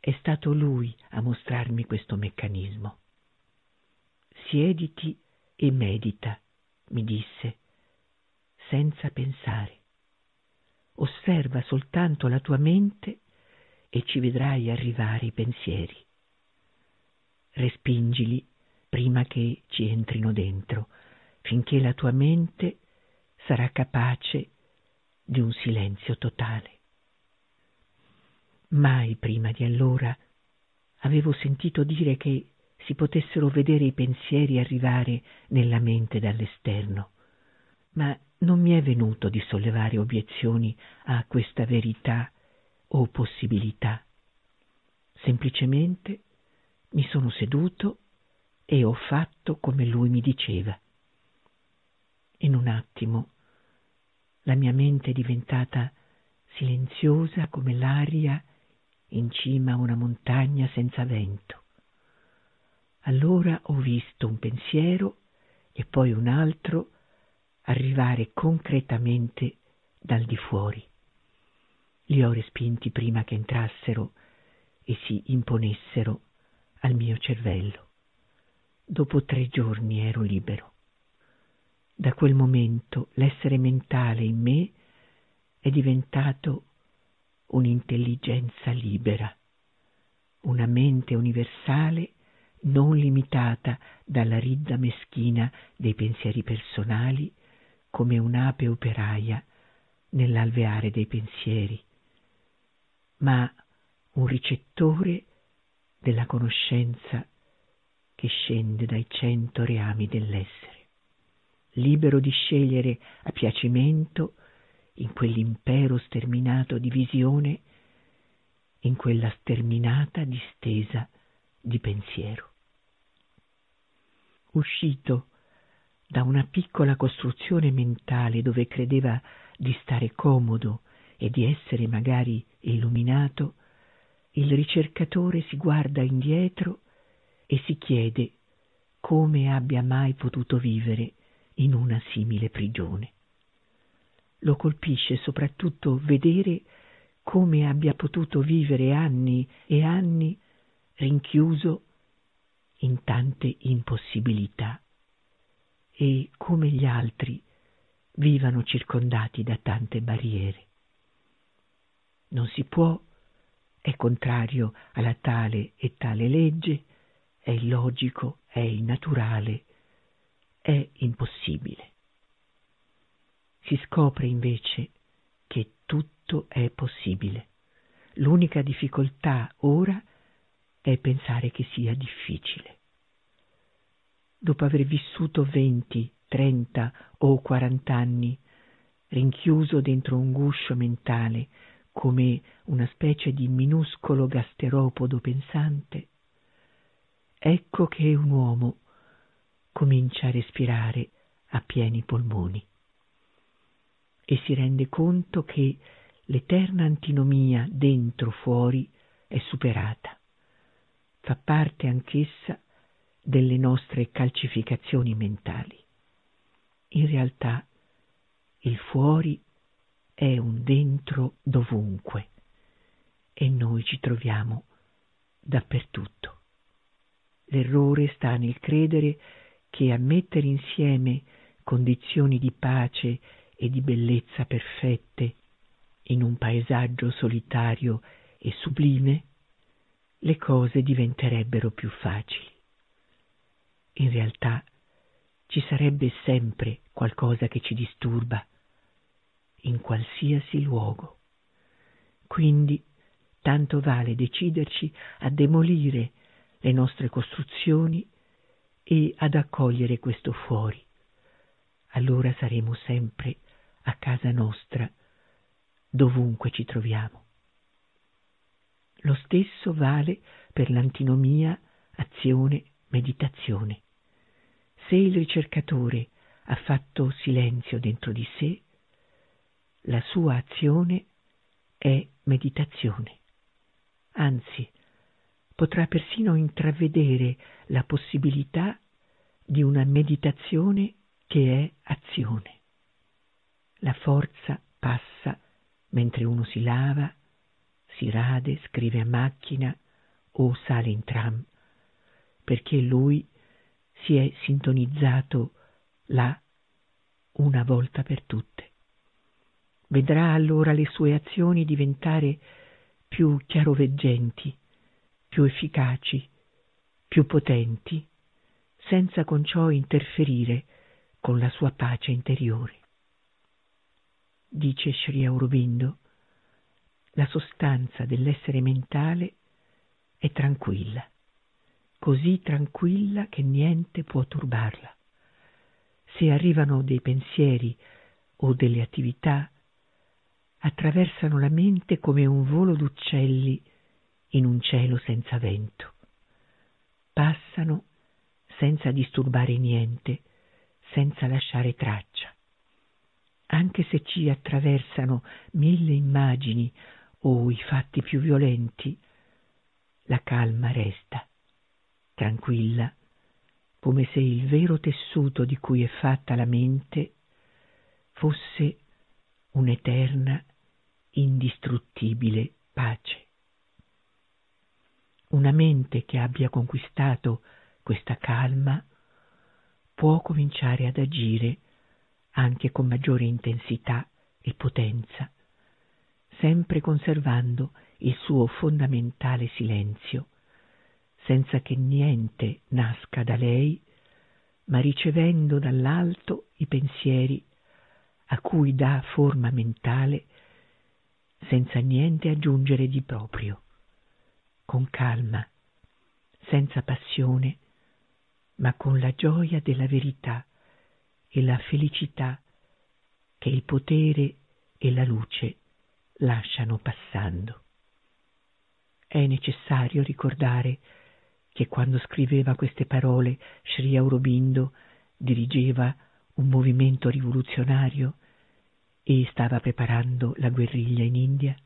è stato lui a mostrarmi questo meccanismo. Siediti e medita, mi disse, senza pensare. Osserva soltanto la tua mente e ci vedrai arrivare i pensieri. Respingili prima che ci entrino dentro, finché la tua mente sarà capace di un silenzio totale. Mai prima di allora avevo sentito dire che si potessero vedere i pensieri arrivare nella mente dall'esterno, ma non mi è venuto di sollevare obiezioni a questa verità o possibilità. Semplicemente mi sono seduto e ho fatto come lui mi diceva. In un attimo la mia mente è diventata silenziosa come l'aria in cima a una montagna senza vento. Allora ho visto un pensiero e poi un altro arrivare concretamente dal di fuori. Li ho respinti prima che entrassero e si imponessero al mio cervello. Dopo tre giorni ero libero. Da quel momento l'essere mentale in me è diventato un'intelligenza libera, una mente universale non limitata dalla ridda meschina dei pensieri personali come un'ape operaia nell'alveare dei pensieri, ma un ricettore della conoscenza che scende dai cento reami dell'essere, libero di scegliere a piacimento in quell'impero sterminato di visione, in quella sterminata distesa di pensiero. Uscito da una piccola costruzione mentale dove credeva di stare comodo e di essere magari illuminato, il ricercatore si guarda indietro e si chiede come abbia mai potuto vivere in una simile prigione. Lo colpisce soprattutto vedere come abbia potuto vivere anni e anni rinchiuso in tante impossibilità e come gli altri vivano circondati da tante barriere. Non si può, è contrario alla tale e tale legge, è illogico, è innaturale, è impossibile. Si scopre invece che tutto è possibile. L'unica difficoltà ora è pensare che sia difficile. Dopo aver vissuto venti, trenta o quarant'anni, rinchiuso dentro un guscio mentale come una specie di minuscolo gasteropodo pensante, ecco che un uomo comincia a respirare a pieni polmoni e si rende conto che l'eterna antinomia dentro fuori è superata. Fa parte anch'essa delle nostre calcificazioni mentali. In realtà il fuori è un dentro dovunque e noi ci troviamo dappertutto. L'errore sta nel credere che a mettere insieme condizioni di pace e di bellezza perfette in un paesaggio solitario e sublime, le cose diventerebbero più facili. In realtà ci sarebbe sempre qualcosa che ci disturba, in qualsiasi luogo. Quindi tanto vale deciderci a demolire le nostre costruzioni e ad accogliere questo fuori. Allora saremo sempre a casa nostra, dovunque ci troviamo. Lo stesso vale per l'antinomia azione-meditazione. Se il ricercatore ha fatto silenzio dentro di sé, la sua azione è meditazione. Anzi, potrà persino intravedere la possibilità di una meditazione che è azione. La forza passa mentre uno si lava, si rade, scrive a macchina o sale in tram, perché lui si è sintonizzato là una volta per tutte. Vedrà allora le sue azioni diventare più chiaroveggenti, più efficaci, più potenti, senza con ciò interferire con la sua pace interiore. Dice Sri Aurobindo, la sostanza dell'essere mentale è tranquilla, così tranquilla che niente può turbarla. Se arrivano dei pensieri o delle attività, attraversano la mente come un volo d'uccelli in un cielo senza vento. Passano senza disturbare niente, senza lasciare traccia. Anche se ci attraversano mille immagini o i fatti più violenti, la calma resta, tranquilla, come se il vero tessuto di cui è fatta la mente fosse un'eterna, indistruttibile pace. Una mente che abbia conquistato questa calma può cominciare ad agire anche con maggiore intensità e potenza, sempre conservando il suo fondamentale silenzio, senza che niente nasca da lei, ma ricevendo dall'alto i pensieri a cui dà forma mentale, senza niente aggiungere di proprio, con calma, senza passione, ma con la gioia della verità e la felicità che il potere e la luce lasciano passando. È necessario ricordare che quando scriveva queste parole Sri Aurobindo dirigeva un movimento rivoluzionario e stava preparando la guerriglia in India?